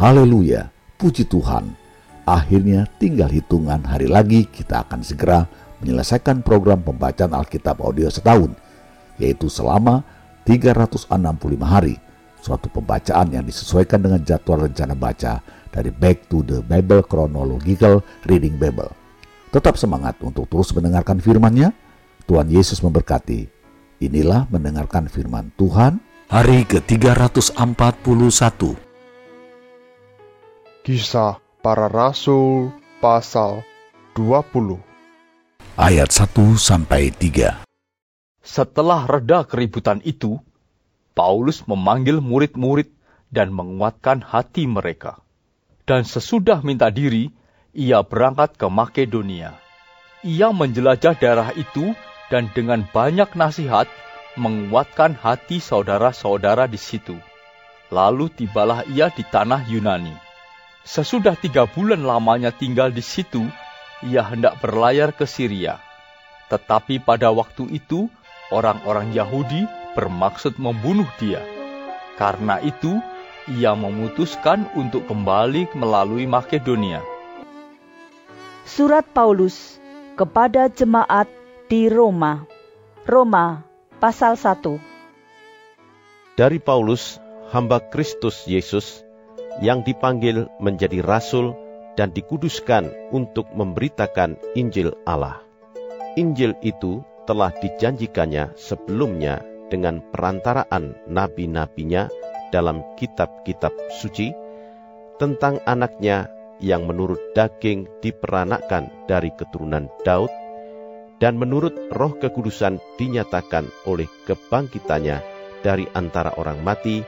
Haleluya, puji Tuhan. Akhirnya tinggal hitungan hari lagi kita akan segera menyelesaikan program pembacaan Alkitab audio setahun, yaitu selama 365 hari, suatu pembacaan yang disesuaikan dengan jadwal rencana baca dari Back to the Bible Chronological Reading Bible. Tetap semangat untuk terus mendengarkan firman-Nya. Tuhan Yesus memberkati. Inilah mendengarkan firman Tuhan hari ke-341. Kisah para Rasul pasal 20 Ayat 1 sampai 3. Setelah reda keributan itu, Paulus memanggil murid-murid dan menguatkan hati mereka. Dan sesudah minta diri, ia berangkat ke Makedonia. Ia menjelajah daerah itu dan dengan banyak nasihat menguatkan hati saudara-saudara di situ. Lalu tibalah ia di tanah Yunani Sesudah tiga bulan lamanya tinggal di situ, ia hendak berlayar ke Syria. Tetapi pada waktu itu, orang-orang Yahudi bermaksud membunuh dia. Karena itu, ia memutuskan untuk kembali melalui Makedonia. Surat Paulus kepada jemaat di Roma. Roma pasal 1. Dari Paulus, hamba Kristus Yesus, yang dipanggil menjadi rasul dan dikuduskan untuk memberitakan Injil Allah. Injil itu telah dijanjikannya sebelumnya dengan perantaraan nabi-nabinya dalam kitab-kitab suci tentang anaknya yang menurut daging diperanakkan dari keturunan Daud dan menurut roh kekudusan dinyatakan oleh kebangkitannya dari antara orang mati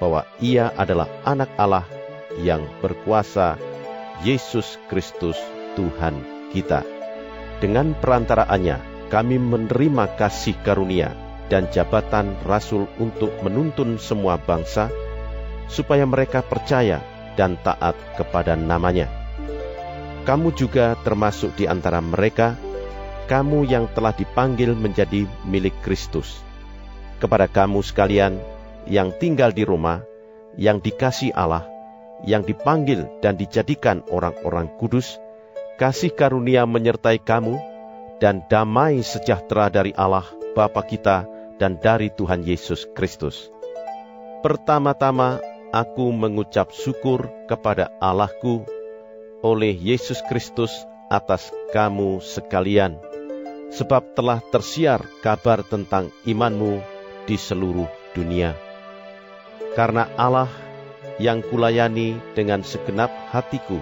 bahwa ia adalah anak Allah yang berkuasa, Yesus Kristus Tuhan kita. Dengan perantaraannya, kami menerima kasih karunia dan jabatan rasul untuk menuntun semua bangsa, supaya mereka percaya dan taat kepada namanya. Kamu juga termasuk di antara mereka, kamu yang telah dipanggil menjadi milik Kristus. Kepada kamu sekalian, yang tinggal di rumah, yang dikasih Allah, yang dipanggil dan dijadikan orang-orang kudus, kasih karunia menyertai kamu, dan damai sejahtera dari Allah Bapa kita dan dari Tuhan Yesus Kristus. Pertama-tama aku mengucap syukur kepada Allahku oleh Yesus Kristus atas kamu sekalian, sebab telah tersiar kabar tentang imanmu di seluruh dunia karena Allah yang kulayani dengan segenap hatiku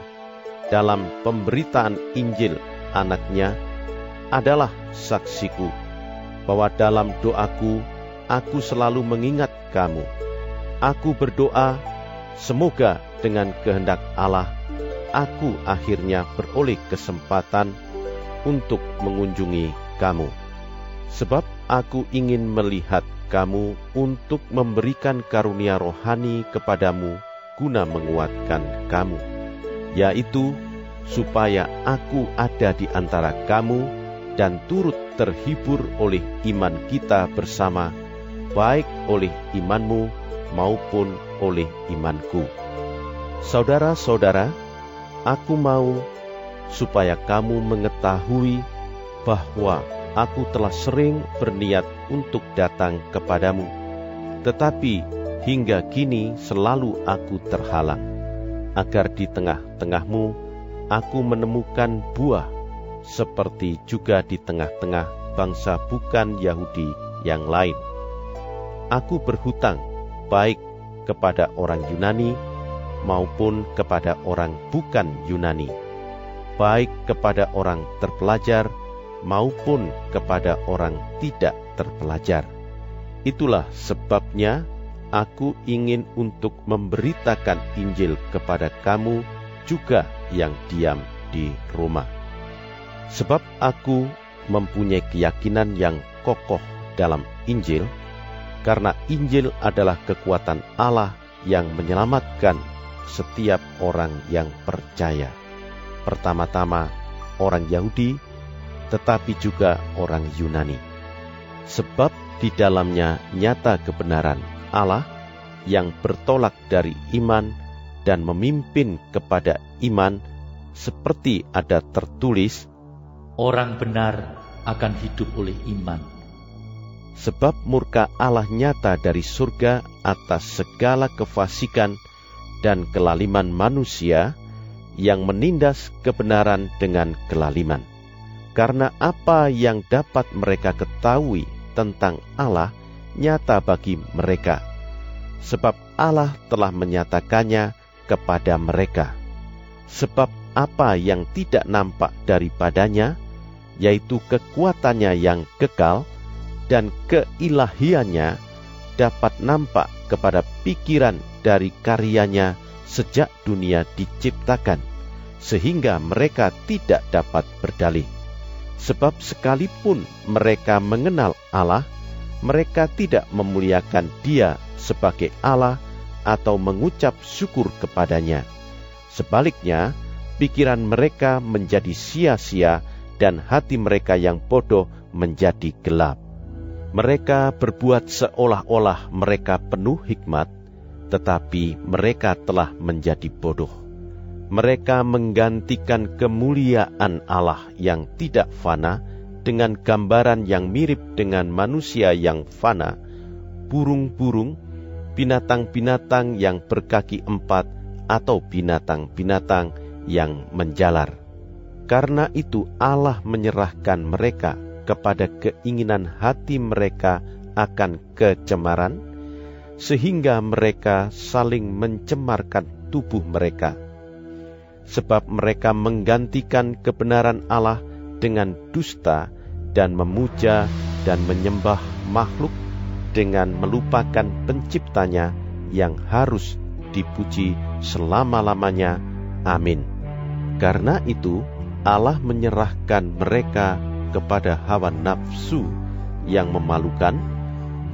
dalam pemberitaan Injil anaknya adalah saksiku bahwa dalam doaku aku selalu mengingat kamu. Aku berdoa semoga dengan kehendak Allah aku akhirnya beroleh kesempatan untuk mengunjungi kamu. Sebab aku ingin melihat kamu untuk memberikan karunia rohani kepadamu guna menguatkan kamu, yaitu supaya aku ada di antara kamu dan turut terhibur oleh iman kita bersama, baik oleh imanmu maupun oleh imanku. Saudara-saudara, aku mau supaya kamu mengetahui bahwa aku telah sering berniat untuk datang kepadamu, tetapi hingga kini selalu aku terhalang, agar di tengah-tengahmu aku menemukan buah, seperti juga di tengah-tengah bangsa bukan Yahudi yang lain. Aku berhutang baik kepada orang Yunani maupun kepada orang bukan Yunani, baik kepada orang terpelajar maupun kepada orang tidak terpelajar. Itulah sebabnya aku ingin untuk memberitakan Injil kepada kamu juga yang diam di rumah. Sebab aku mempunyai keyakinan yang kokoh dalam Injil, karena Injil adalah kekuatan Allah yang menyelamatkan setiap orang yang percaya. Pertama-tama orang Yahudi, tetapi juga orang Yunani. Sebab di dalamnya nyata kebenaran Allah yang bertolak dari iman dan memimpin kepada iman, seperti ada tertulis, Orang benar akan hidup oleh iman. sebab murka Allah nyata dari surga atas segala kefasikan dan kelaliman manusia yang menindas kebenaran dengan kelaliman. Karena apa yang dapat mereka ketahui tentang Allah nyata bagi mereka, sebab Allah telah menyatakannya kepada mereka. Sebab apa yang tidak nampak daripadanya, yaitu kekuatannya yang kekal dan keilahiannya dapat nampak kepada pikiran dari karyanya sejak dunia diciptakan, sehingga mereka tidak dapat berdalih. Sebab sekalipun mereka mengenal Allah, mereka tidak memuliakan Dia sebagai Allah atau mengucap syukur kepadanya. Sebaliknya, pikiran mereka menjadi sia-sia dan hati mereka yang bodoh menjadi gelap. Mereka berbuat seolah-olah mereka penuh hikmat, tetapi mereka telah menjadi bodoh. Mereka menggantikan kemuliaan Allah yang tidak fana dengan gambaran yang mirip dengan manusia yang fana, burung-burung, binatang-binatang yang berkaki empat, atau binatang-binatang yang menjalar. Karena itu Allah menyerahkan mereka kepada keinginan hati mereka akan kecemaran, sehingga mereka saling mencemarkan tubuh mereka. Sebab mereka menggantikan kebenaran Allah dengan dusta dan memuja dan menyembah makhluk dengan melupakan penciptanya yang harus dipuji selama-lamanya. Amin. Karena itu, Allah menyerahkan mereka kepada hawa nafsu yang memalukan,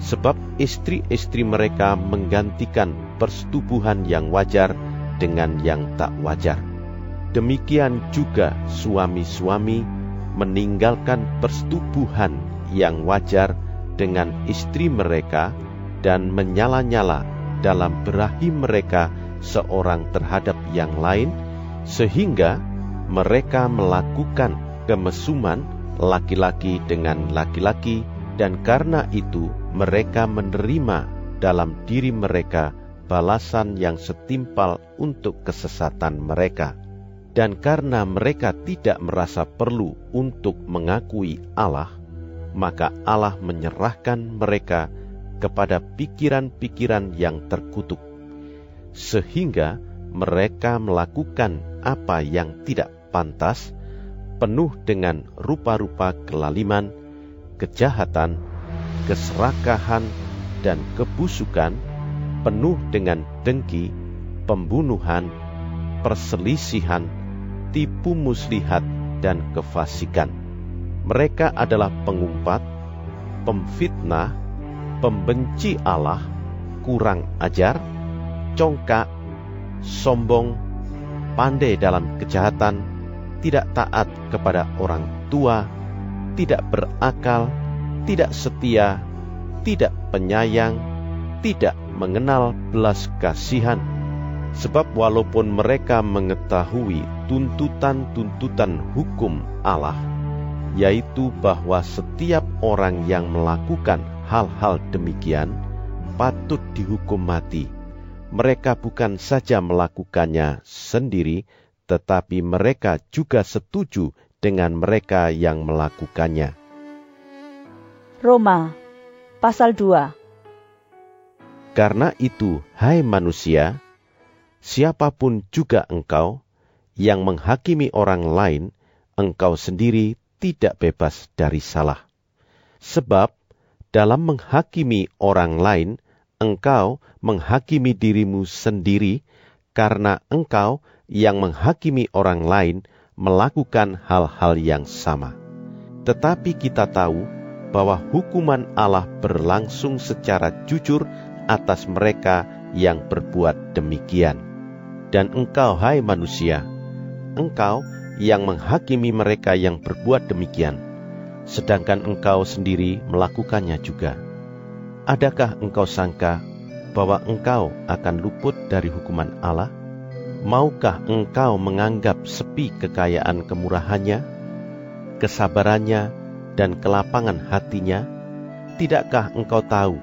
sebab istri-istri mereka menggantikan persetubuhan yang wajar dengan yang tak wajar. Demikian juga suami-suami meninggalkan persetubuhan yang wajar dengan istri mereka dan menyala-nyala dalam berahi mereka seorang terhadap yang lain, sehingga mereka melakukan kemesuman laki-laki dengan laki-laki, dan karena itu mereka menerima dalam diri mereka balasan yang setimpal untuk kesesatan mereka. Dan karena mereka tidak merasa perlu untuk mengakui Allah, maka Allah menyerahkan mereka kepada pikiran-pikiran yang terkutuk, sehingga mereka melakukan apa yang tidak pantas, penuh dengan rupa-rupa kelaliman, kejahatan, keserakahan, dan kebusukan, penuh dengan dengki, pembunuhan, perselisihan, tipu muslihat, dan kefasikan. Mereka adalah pengumpat, pemfitnah, pembenci Allah, kurang ajar, congkak, sombong, pandai dalam kejahatan, tidak taat kepada orang tua, tidak berakal, tidak setia, tidak penyayang, tidak mengenal belas kasihan. Sebab walaupun mereka mengetahui tuntutan-tuntutan hukum Allah, yaitu bahwa setiap orang yang melakukan hal-hal demikian patut dihukum mati. Mereka bukan saja melakukannya sendiri, tetapi mereka juga setuju dengan mereka yang melakukannya. Roma pasal 2 Karena itu, hai manusia, siapa pun juga engkau yang menghakimi orang lain, engkau sendiri tidak bebas dari salah. Sebab dalam menghakimi orang lain, engkau menghakimi dirimu sendiri, karena engkau yang menghakimi orang lain melakukan hal-hal yang sama. Tetapi kita tahu bahwa hukuman Allah berlangsung secara jujur atas mereka yang berbuat demikian. Dan engkau, hai manusia, engkau yang menghakimi mereka yang berbuat demikian, sedangkan engkau sendiri melakukannya juga. Adakah engkau sangka bahwa engkau akan luput dari hukuman Allah? maukah engkau menganggap sepi kekayaan kemurahannya, kesabarannya, dan kelapangan hatinya? Tidakkah engkau tahu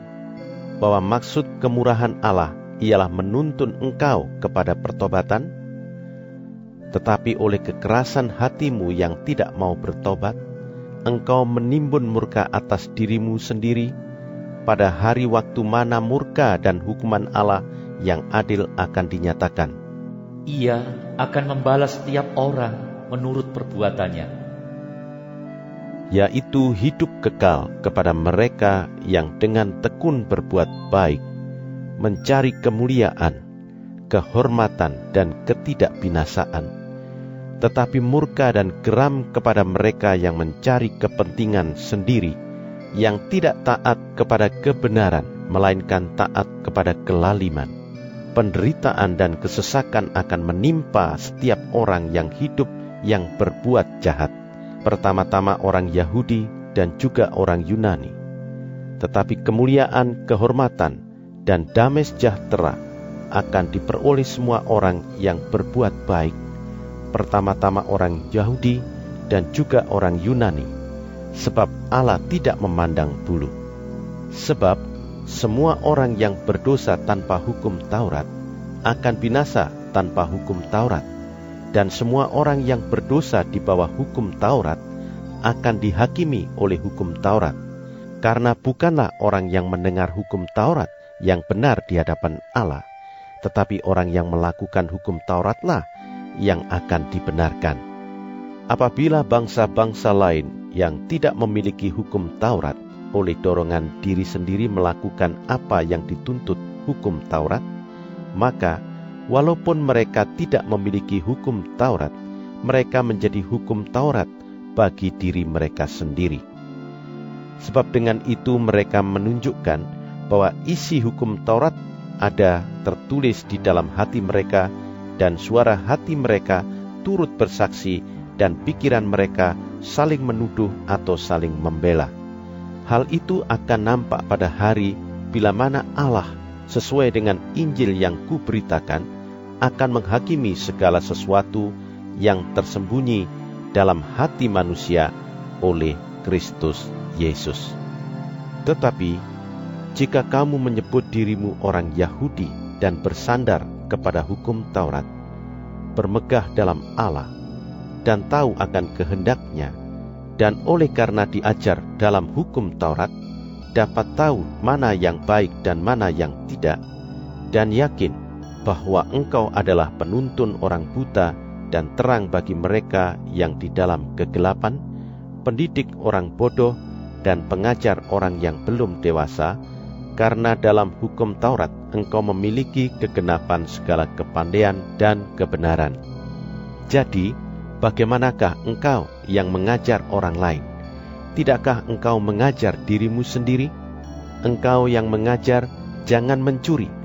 bahwa maksud kemurahan Allah ialah menuntun engkau kepada pertobatan? Tetapi oleh kekerasan hatimu yang tidak mau bertobat, engkau menimbun murka atas dirimu sendiri pada hari waktu mana murka dan hukuman Allah yang adil akan dinyatakan. Ia akan membalas setiap orang menurut perbuatannya yaitu hidup kekal kepada mereka yang dengan tekun berbuat baik, mencari kemuliaan, kehormatan, dan ketidakbinasaan, tetapi murka dan geram kepada mereka yang mencari kepentingan sendiri, yang tidak taat kepada kebenaran, melainkan taat kepada kelaliman. Penderitaan dan kesesakan akan menimpa setiap orang yang hidup yang berbuat jahat pertama-tama orang Yahudi dan juga orang Yunani. Tetapi kemuliaan, kehormatan, dan damai sejahtera akan diperoleh semua orang yang berbuat baik, pertama-tama orang Yahudi dan juga orang Yunani, sebab Allah tidak memandang bulu. Sebab semua orang yang berdosa tanpa hukum Taurat akan binasa tanpa hukum Taurat dan semua orang yang berdosa di bawah hukum Taurat akan dihakimi oleh hukum Taurat, karena bukanlah orang yang mendengar hukum Taurat yang benar di hadapan Allah, tetapi orang yang melakukan hukum Tauratlah yang akan dibenarkan. Apabila bangsa-bangsa lain yang tidak memiliki hukum Taurat oleh dorongan diri sendiri melakukan apa yang dituntut hukum Taurat, maka walaupun mereka tidak memiliki hukum Taurat, mereka menjadi hukum Taurat bagi diri mereka sendiri. Sebab dengan itu mereka menunjukkan bahwa isi hukum Taurat ada tertulis di dalam hati mereka dan suara hati mereka turut bersaksi dan pikiran mereka saling menuduh atau saling membela. Hal itu akan nampak pada hari bila mana Allah sesuai dengan Injil yang kuberitakan akan menghakimi segala sesuatu yang tersembunyi dalam hati manusia oleh Kristus Yesus. Tetapi, jika kamu menyebut dirimu orang Yahudi dan bersandar kepada hukum Taurat, bermegah dalam Allah, dan tahu akan kehendaknya, dan oleh karena diajar dalam hukum Taurat, dapat tahu mana yang baik dan mana yang tidak, dan yakin bahwa engkau adalah penuntun orang buta dan terang bagi mereka yang di dalam kegelapan, pendidik orang bodoh, dan pengajar orang yang belum dewasa, karena dalam hukum Taurat engkau memiliki kegenapan segala kepandaian dan kebenaran. Jadi, bagaimanakah engkau yang mengajar orang lain? Tidakkah engkau mengajar dirimu sendiri? Engkau yang mengajar, jangan mencuri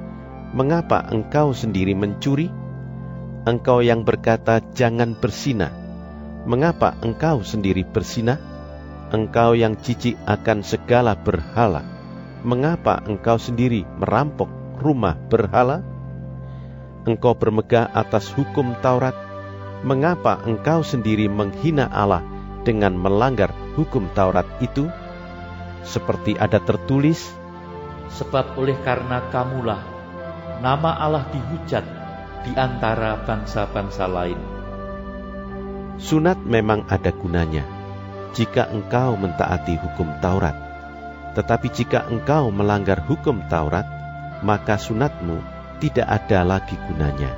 mengapa engkau sendiri mencuri? Engkau yang berkata, "Jangan bersinah." Mengapa engkau sendiri bersinah? Engkau yang jijik akan segala berhala, mengapa engkau sendiri merampok rumah berhala? Engkau bermegah atas hukum Taurat, mengapa engkau sendiri menghina Allah dengan melanggar hukum Taurat itu? Seperti ada tertulis, Sebab oleh karena kamulah nama Allah dihujat di antara bangsa-bangsa lain. Sunat memang ada gunanya jika engkau mentaati hukum Taurat. Tetapi jika engkau melanggar hukum Taurat, maka sunatmu tidak ada lagi gunanya.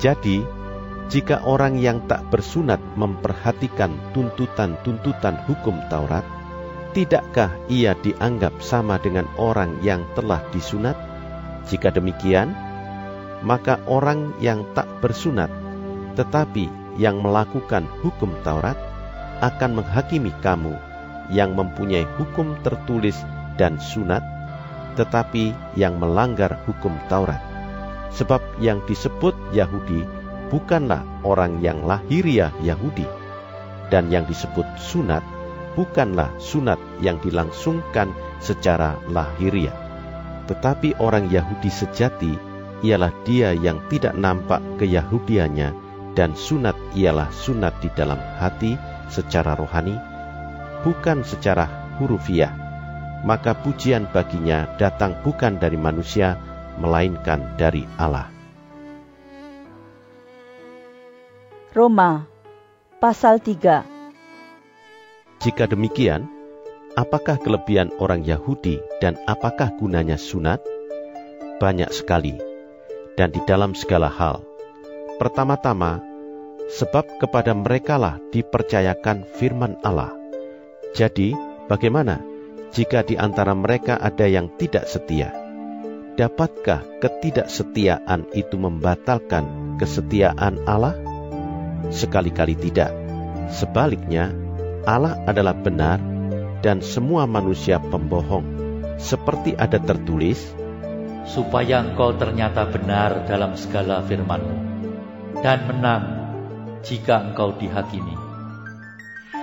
Jadi, jika orang yang tak bersunat memperhatikan tuntutan-tuntutan hukum Taurat, tidakkah ia dianggap sama dengan orang yang telah disunat? Jika demikian, maka orang yang tak bersunat, tetapi yang melakukan hukum Taurat, akan menghakimi kamu yang mempunyai hukum tertulis dan sunat, tetapi yang melanggar hukum Taurat. Sebab yang disebut Yahudi bukanlah orang yang lahiriah Yahudi, dan yang disebut sunat bukanlah sunat yang dilangsungkan secara lahiriah tetapi orang Yahudi sejati ialah dia yang tidak nampak keyahudiannya dan sunat ialah sunat di dalam hati secara rohani, bukan secara hurufiah, maka pujian baginya datang bukan dari manusia, melainkan dari Allah. Roma pasal 3 Jika demikian, apakah kelebihan orang Yahudi dan apakah gunanya sunat? Banyak sekali, dan di dalam segala hal. Pertama-tama, sebab kepada merekalah dipercayakan firman Allah. Jadi, bagaimana jika di antara mereka ada yang tidak setia? Dapatkah ketidaksetiaan itu membatalkan kesetiaan Allah? Sekali-kali tidak. Sebaliknya, Allah adalah benar dan semua manusia pembohong. Seperti ada tertulis, supaya engkau ternyata benar dalam segala firmanmu, dan menang jika engkau dihakimi.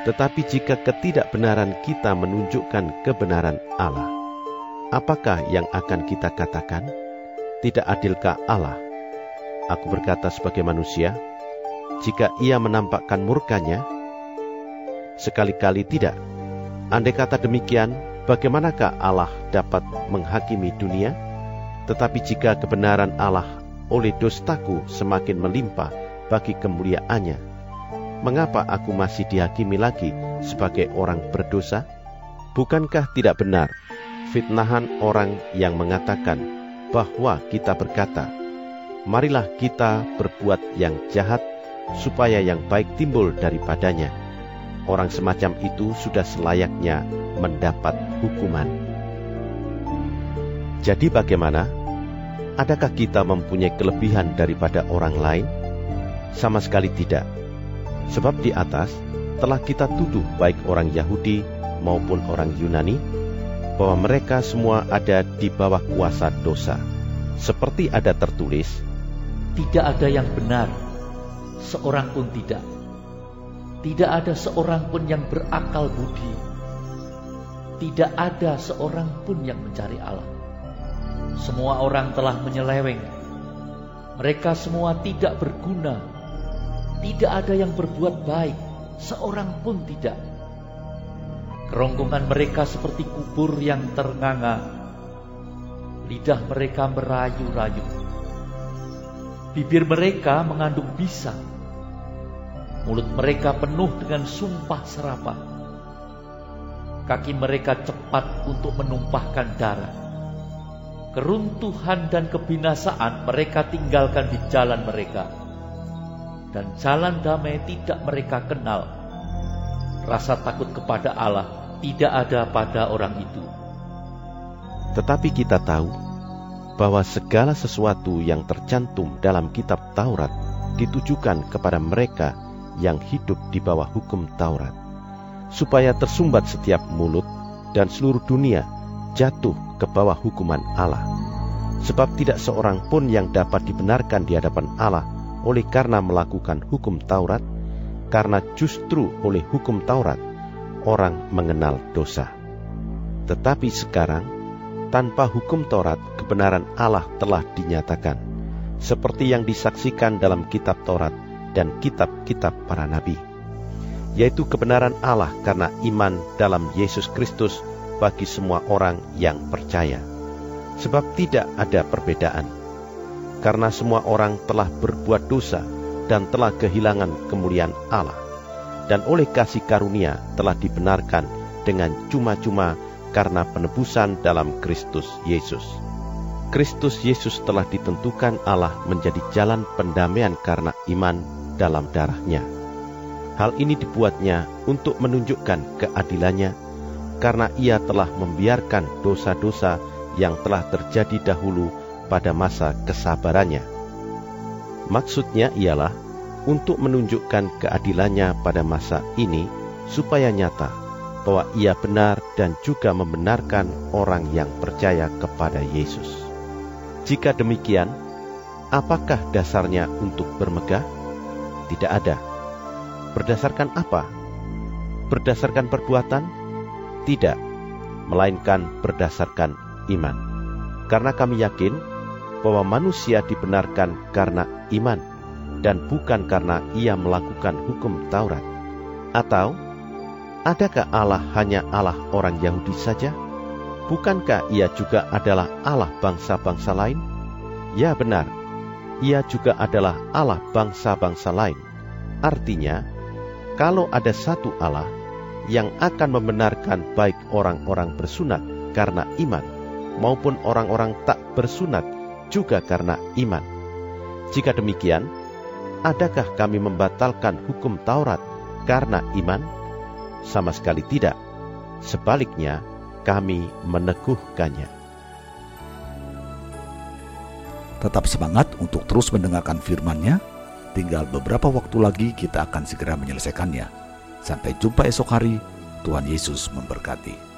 Tetapi jika ketidakbenaran kita menunjukkan kebenaran Allah, apakah yang akan kita katakan? Tidak adilkah Allah? Aku berkata sebagai manusia, jika ia menampakkan murkanya, sekali-kali tidak. Andai kata demikian, bagaimanakah Allah dapat menghakimi dunia? Tetapi jika kebenaran Allah oleh dostaku semakin melimpah bagi kemuliaannya, mengapa aku masih dihakimi lagi sebagai orang berdosa? Bukankah tidak benar fitnahan orang yang mengatakan bahwa kita berkata, marilah kita berbuat yang jahat supaya yang baik timbul daripadanya orang semacam itu sudah selayaknya mendapat hukuman. Jadi bagaimana? Adakah kita mempunyai kelebihan daripada orang lain? Sama sekali tidak. Sebab di atas telah kita tuduh baik orang Yahudi maupun orang Yunani bahwa mereka semua ada di bawah kuasa dosa. Seperti ada tertulis, Tidak ada yang benar, seorang pun tidak tidak ada seorang pun yang berakal budi. Tidak ada seorang pun yang mencari Allah. Semua orang telah menyeleweng. Mereka semua tidak berguna. Tidak ada yang berbuat baik, seorang pun tidak. Kerongkongan mereka seperti kubur yang ternganga. Lidah mereka merayu-rayu. Bibir mereka mengandung bisang Mulut mereka penuh dengan sumpah serapah. Kaki mereka cepat untuk menumpahkan darah. Keruntuhan dan kebinasaan mereka tinggalkan di jalan mereka. Dan jalan damai tidak mereka kenal. Rasa takut kepada Allah tidak ada pada orang itu. Tetapi kita tahu bahwa segala sesuatu yang tercantum dalam kitab Taurat ditujukan kepada mereka yang hidup di bawah hukum Taurat, supaya tersumbat setiap mulut dan seluruh dunia jatuh ke bawah hukuman Allah. Sebab tidak seorang pun yang dapat dibenarkan di hadapan Allah oleh karena melakukan hukum Taurat, karena justru oleh hukum Taurat orang mengenal dosa. Tetapi sekarang, tanpa hukum Taurat, kebenaran Allah telah dinyatakan, seperti yang disaksikan dalam kitab Taurat dan kitab-kitab para nabi, yaitu kebenaran Allah karena iman dalam Yesus Kristus bagi semua orang yang percaya. Sebab tidak ada perbedaan, karena semua orang telah berbuat dosa dan telah kehilangan kemuliaan Allah, dan oleh kasih karunia telah dibenarkan dengan cuma-cuma karena penebusan dalam Kristus Yesus. Kristus Yesus telah ditentukan Allah menjadi jalan pendamaian karena iman dalam darahnya. Hal ini dibuatnya untuk menunjukkan keadilannya, karena ia telah membiarkan dosa-dosa yang telah terjadi dahulu pada masa kesabarannya. Maksudnya ialah untuk menunjukkan keadilannya pada masa ini, supaya nyata bahwa ia benar dan juga membenarkan orang yang percaya kepada Yesus. Jika demikian, apakah dasarnya untuk bermegah? Tidak ada. Berdasarkan apa? Berdasarkan perbuatan? Tidak, melainkan berdasarkan iman. Karena kami yakin bahwa manusia dibenarkan karena iman dan bukan karena ia melakukan hukum Taurat? Atau adakah Allah hanya Allah orang Yahudi saja? Bukankah ia juga adalah Allah bangsa-bangsa lain? Ya benar, ia juga adalah Allah bangsa-bangsa lain. Artinya, kalau ada satu Allah yang akan membenarkan baik orang-orang bersunat karena iman maupun orang-orang tak bersunat juga karena iman. Jika demikian, adakah kami membatalkan hukum Taurat karena iman? Sama sekali tidak. Sebaliknya, kami meneguhkannya. Tetap semangat untuk terus mendengarkan firman-Nya. Tinggal beberapa waktu lagi kita akan segera menyelesaikannya. Sampai jumpa esok hari. Tuhan Yesus memberkati.